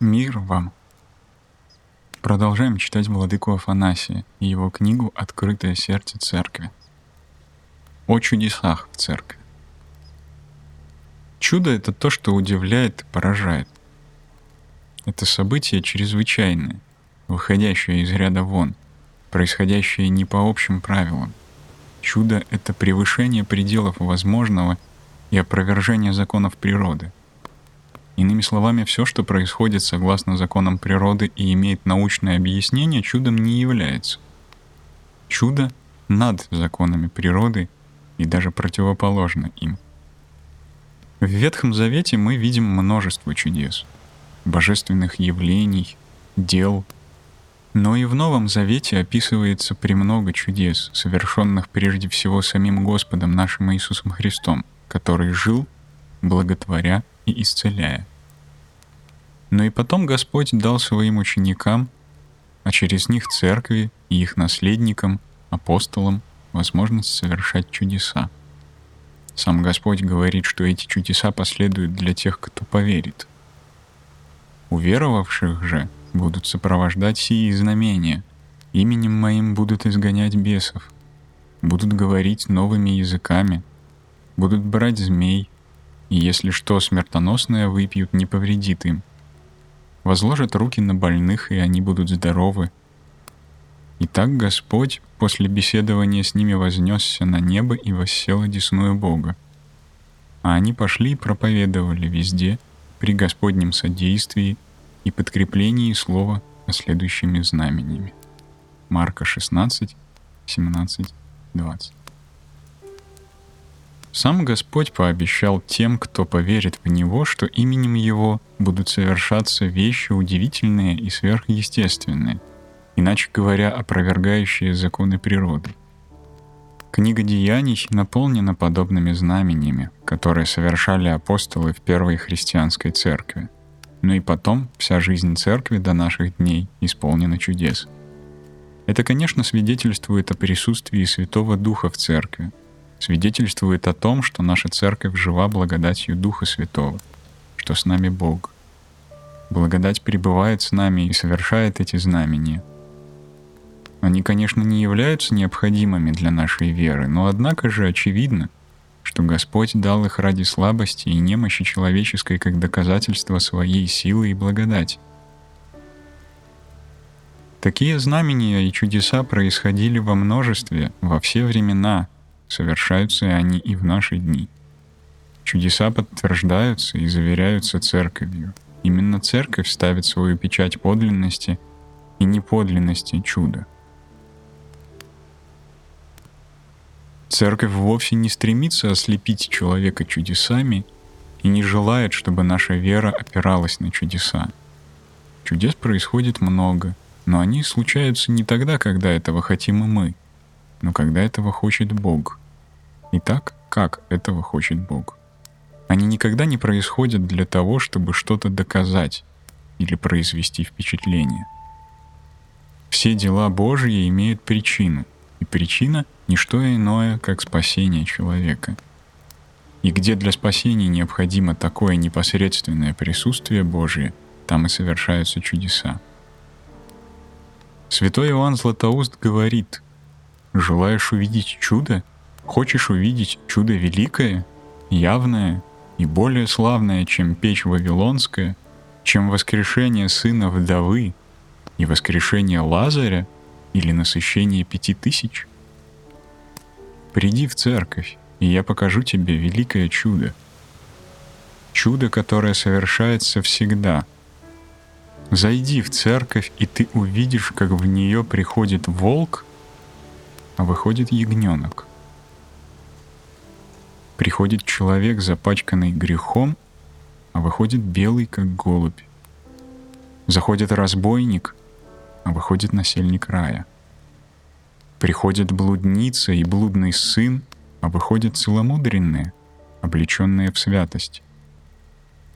Мир вам! Продолжаем читать Владыку Афанасия и его книгу «Открытое сердце церкви». О чудесах в церкви. Чудо — это то, что удивляет и поражает. Это событие чрезвычайное, выходящее из ряда вон, происходящее не по общим правилам. Чудо — это превышение пределов возможного и опровержение законов природы — Иными словами, все, что происходит согласно законам природы и имеет научное объяснение, чудом не является. Чудо над законами природы и даже противоположно им. В Ветхом Завете мы видим множество чудес, божественных явлений, дел. Но и в Новом Завете описывается премного чудес, совершенных прежде всего самим Господом нашим Иисусом Христом, который жил, благотворя и исцеляя. Но и потом Господь дал своим ученикам, а через них церкви и их наследникам, апостолам, возможность совершать чудеса. Сам Господь говорит, что эти чудеса последуют для тех, кто поверит. Уверовавших же будут сопровождать сии знамения. Именем моим будут изгонять бесов, будут говорить новыми языками, будут брать змей, и если что смертоносное выпьют, не повредит им возложат руки на больных, и они будут здоровы. И так Господь после беседования с ними вознесся на небо и воссел одесную Бога. А они пошли и проповедовали везде при Господнем содействии и подкреплении слова последующими знамениями. Марка 16, 17, 20. Сам Господь пообещал тем, кто поверит в Него, что именем Его будут совершаться вещи удивительные и сверхъестественные, иначе говоря, опровергающие законы природы. Книга Деяний наполнена подобными знамениями, которые совершали апостолы в первой христианской церкви. Но и потом вся жизнь церкви до наших дней исполнена чудес. Это, конечно, свидетельствует о присутствии Святого Духа в церкви, свидетельствует о том, что наша церковь жива благодатью Духа Святого, что с нами Бог. Благодать пребывает с нами и совершает эти знамения. Они, конечно, не являются необходимыми для нашей веры, но однако же очевидно, что Господь дал их ради слабости и немощи человеческой как доказательство своей силы и благодати. Такие знамения и чудеса происходили во множестве, во все времена — совершаются они и в наши дни. Чудеса подтверждаются и заверяются церковью. Именно церковь ставит свою печать подлинности и неподлинности чуда. Церковь вовсе не стремится ослепить человека чудесами и не желает, чтобы наша вера опиралась на чудеса. Чудес происходит много, но они случаются не тогда, когда этого хотим и мы, но когда этого хочет Бог. И так, как этого хочет Бог. Они никогда не происходят для того, чтобы что-то доказать или произвести впечатление. Все дела Божьи имеют причину, и причина — не что иное, как спасение человека. И где для спасения необходимо такое непосредственное присутствие Божие, там и совершаются чудеса. Святой Иоанн Златоуст говорит, «Желаешь увидеть чудо? Хочешь увидеть чудо великое, явное и более славное, чем печь Вавилонская, чем воскрешение сына вдовы и воскрешение Лазаря или насыщение пяти тысяч? Приди в церковь, и я покажу тебе великое чудо. Чудо, которое совершается всегда. Зайди в церковь, и ты увидишь, как в нее приходит волк, а выходит ягненок приходит человек, запачканный грехом, а выходит белый, как голубь. Заходит разбойник, а выходит насельник рая. Приходит блудница и блудный сын, а выходят целомудренные, облеченные в святость.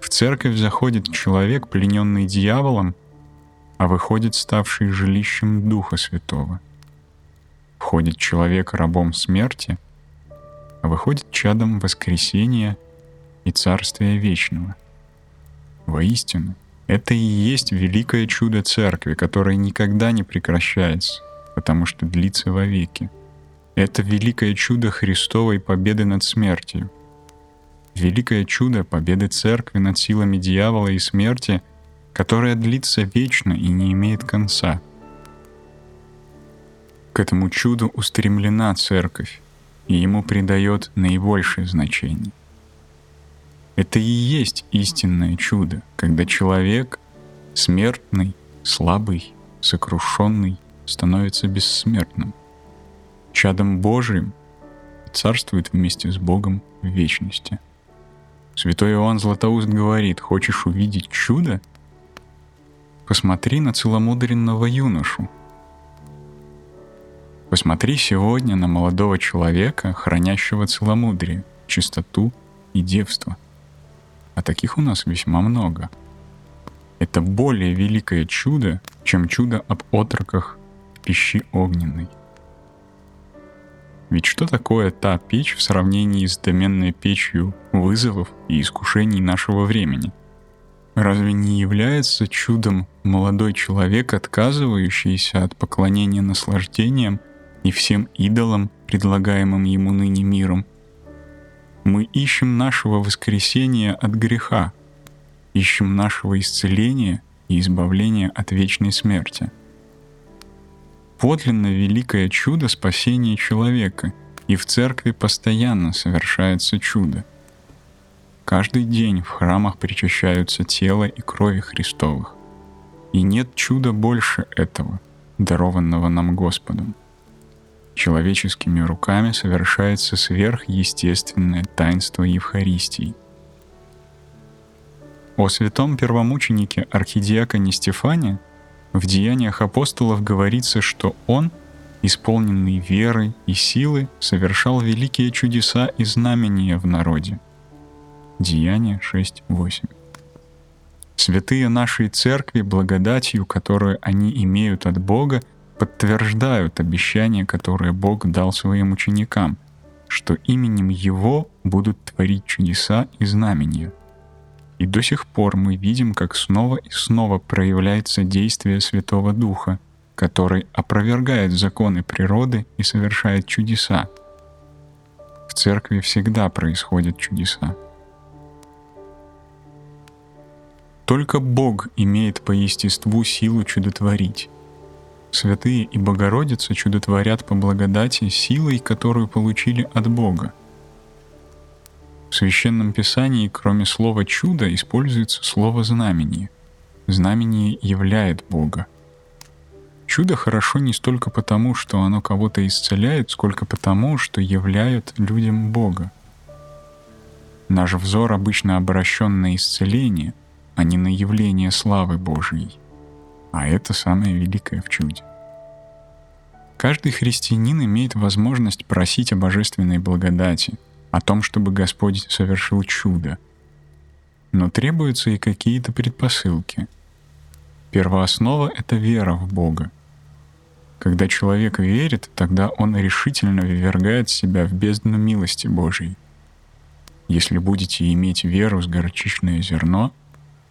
В церковь заходит человек, плененный дьяволом, а выходит ставший жилищем Духа Святого. Входит человек рабом смерти, а выходит чадом воскресения и царствия вечного. Воистину, Это и есть великое чудо церкви, которое никогда не прекращается, потому что длится вовеки. Это великое чудо Христовой победы над смертью. Великое чудо победы церкви над силами дьявола и смерти, которое длится вечно и не имеет конца. К этому чуду устремлена церковь, и ему придает наибольшее значение. Это и есть истинное чудо, когда человек, смертный, слабый, сокрушенный, становится бессмертным, чадом Божиим царствует вместе с Богом в вечности. Святой Иоанн Златоуст говорит, хочешь увидеть чудо? Посмотри на целомудренного юношу. Посмотри сегодня на молодого человека, хранящего целомудрие, чистоту и девство – а таких у нас весьма много. Это более великое чудо, чем чудо об отроках пищи огненной. Ведь что такое та печь в сравнении с доменной печью вызовов и искушений нашего времени? Разве не является чудом молодой человек, отказывающийся от поклонения наслаждениям и всем идолам, предлагаемым ему ныне миром – мы ищем нашего воскресения от греха, ищем нашего исцеления и избавления от вечной смерти. Подлинно великое чудо спасения человека, и в церкви постоянно совершается чудо. Каждый день в храмах причащаются тело и крови Христовых. И нет чуда больше этого, дарованного нам Господом человеческими руками совершается сверхъестественное таинство Евхаристии. О святом первомученике архидиаконе Стефане в деяниях апостолов говорится, что он, исполненный веры и силы, совершал великие чудеса и знамения в народе. Деяния 6.8. Святые нашей церкви благодатью, которую они имеют от Бога, подтверждают обещание, которое Бог дал своим ученикам, что именем Его будут творить чудеса и знамения. И до сих пор мы видим, как снова и снова проявляется действие Святого Духа, который опровергает законы природы и совершает чудеса. В церкви всегда происходят чудеса. Только Бог имеет по естеству силу чудотворить. Святые и Богородица чудотворят по благодати силой, которую получили от Бога. В Священном Писании, кроме слова «чудо», используется слово «знамение». Знамение являет Бога. Чудо хорошо не столько потому, что оно кого-то исцеляет, сколько потому, что являет людям Бога. Наш взор обычно обращен на исцеление, а не на явление славы Божьей. А это самое великое в чуде. Каждый христианин имеет возможность просить о божественной благодати, о том, чтобы Господь совершил чудо. Но требуются и какие-то предпосылки. Первооснова — это вера в Бога. Когда человек верит, тогда он решительно ввергает себя в бездну милости Божьей. Если будете иметь веру с горчичное зерно,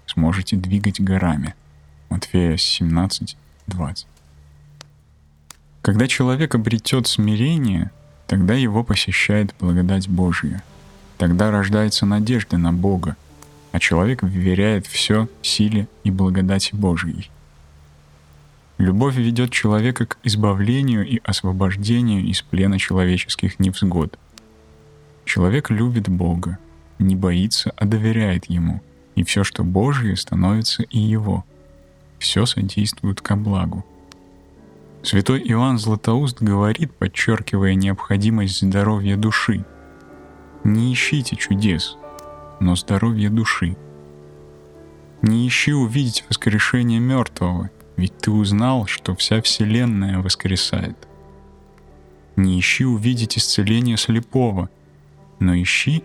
сможете двигать горами — Матфея 17, 20. Когда человек обретет смирение, тогда его посещает благодать Божья. Тогда рождается надежда на Бога, а человек вверяет все силе и благодати Божьей. Любовь ведет человека к избавлению и освобождению из плена человеческих невзгод. Человек любит Бога, не боится, а доверяет Ему, и все, что Божье, становится и Его — все содействует ко благу. Святой Иоанн Златоуст говорит, подчеркивая необходимость здоровья души. Не ищите чудес, но здоровье души. Не ищи увидеть воскрешение мертвого, ведь ты узнал, что вся Вселенная воскресает. Не ищи увидеть исцеление слепого, но ищи,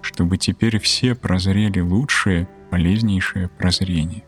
чтобы теперь все прозрели лучшее, полезнейшее прозрение.